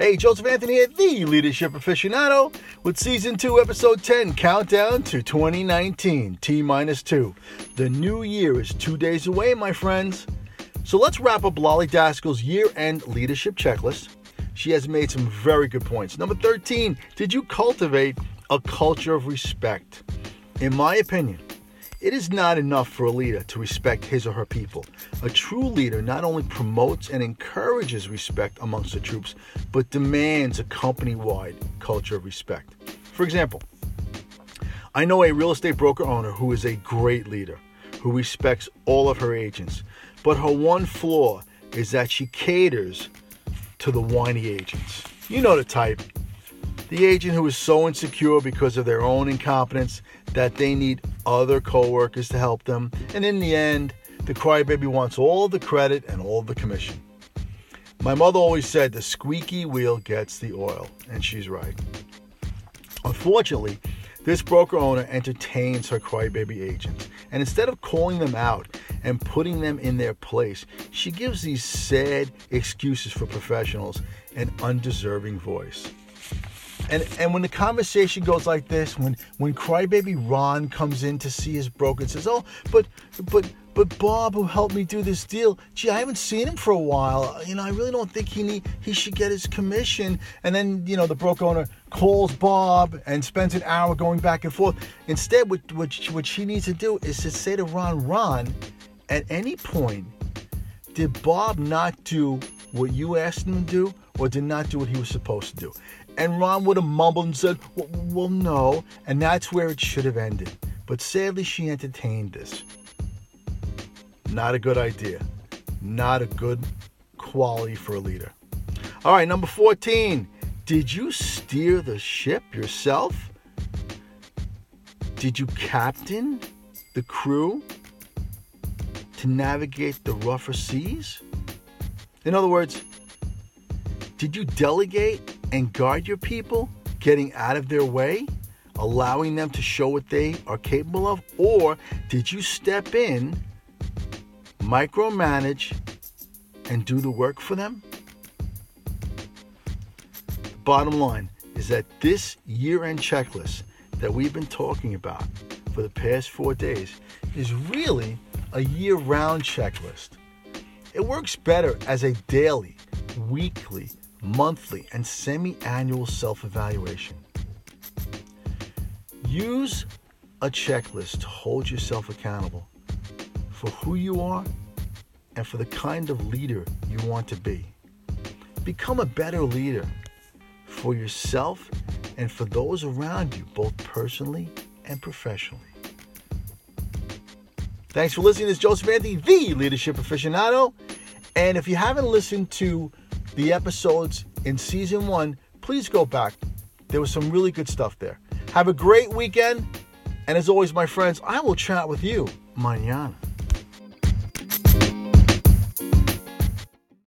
Hey, Joseph Anthony here, the leadership aficionado, with season two, episode 10, countdown to 2019, T minus two. The new year is two days away, my friends. So let's wrap up Lolly Daskal's year end leadership checklist. She has made some very good points. Number 13, did you cultivate a culture of respect? In my opinion, it is not enough for a leader to respect his or her people. A true leader not only promotes and encourages respect amongst the troops, but demands a company wide culture of respect. For example, I know a real estate broker owner who is a great leader, who respects all of her agents, but her one flaw is that she caters to the whiny agents. You know the type. The agent who is so insecure because of their own incompetence that they need other coworkers to help them. And in the end, the crybaby wants all the credit and all the commission. My mother always said the squeaky wheel gets the oil, and she's right. Unfortunately, this broker owner entertains her crybaby agents, and instead of calling them out and putting them in their place, she gives these sad excuses for professionals an undeserving voice. And and when the conversation goes like this, when when crybaby Ron comes in to see his broker and says, "Oh, but but but Bob, who helped me do this deal, gee, I haven't seen him for a while. You know, I really don't think he need he should get his commission." And then you know the broker owner calls Bob and spends an hour going back and forth. Instead, what what what she needs to do is to say to Ron, Ron, at any point, did Bob not do what you asked him to do, or did not do what he was supposed to do? And Ron would have mumbled and said, well, well, no. And that's where it should have ended. But sadly, she entertained this. Not a good idea. Not a good quality for a leader. All right, number 14. Did you steer the ship yourself? Did you captain the crew to navigate the rougher seas? In other words, did you delegate and guard your people, getting out of their way, allowing them to show what they are capable of? Or did you step in, micromanage, and do the work for them? The bottom line is that this year end checklist that we've been talking about for the past four days is really a year round checklist. It works better as a daily, weekly, monthly, and semi annual self evaluation. Use a checklist to hold yourself accountable for who you are and for the kind of leader you want to be. Become a better leader for yourself and for those around you, both personally and professionally. Thanks for listening. This is Joseph Anthony, the leadership aficionado. And if you haven't listened to the episodes in season one, please go back. There was some really good stuff there. Have a great weekend. And as always, my friends, I will chat with you mañana.